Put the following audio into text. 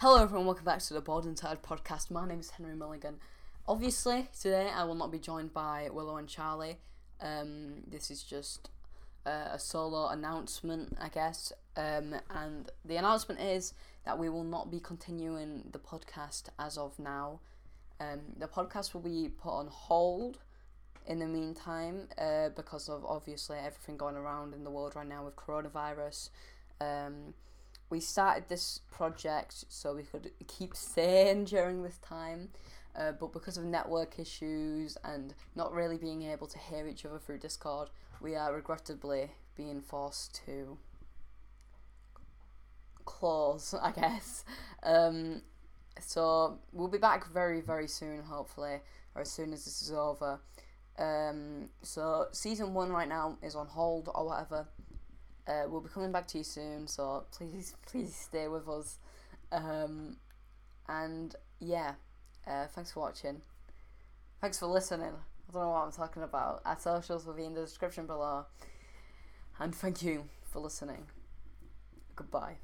Hello, everyone. Welcome back to the Board and Tired podcast. My name is Henry Mulligan. Obviously, today I will not be joined by Willow and Charlie. Um, this is just a solo announcement, I guess. Um, and the announcement is that we will not be continuing the podcast as of now. Um, the podcast will be put on hold in the meantime uh, because of obviously everything going around in the world right now with coronavirus. Um, we started this project so we could keep sane during this time, uh, but because of network issues and not really being able to hear each other through Discord, we are regrettably being forced to close, I guess. Um, so we'll be back very, very soon, hopefully, or as soon as this is over. Um, so season one right now is on hold or whatever. Uh, we'll be coming back to you soon, so please, please stay with us. Um, and yeah, uh, thanks for watching. Thanks for listening. I don't know what I'm talking about. Our socials will be in the description below. And thank you for listening. Goodbye.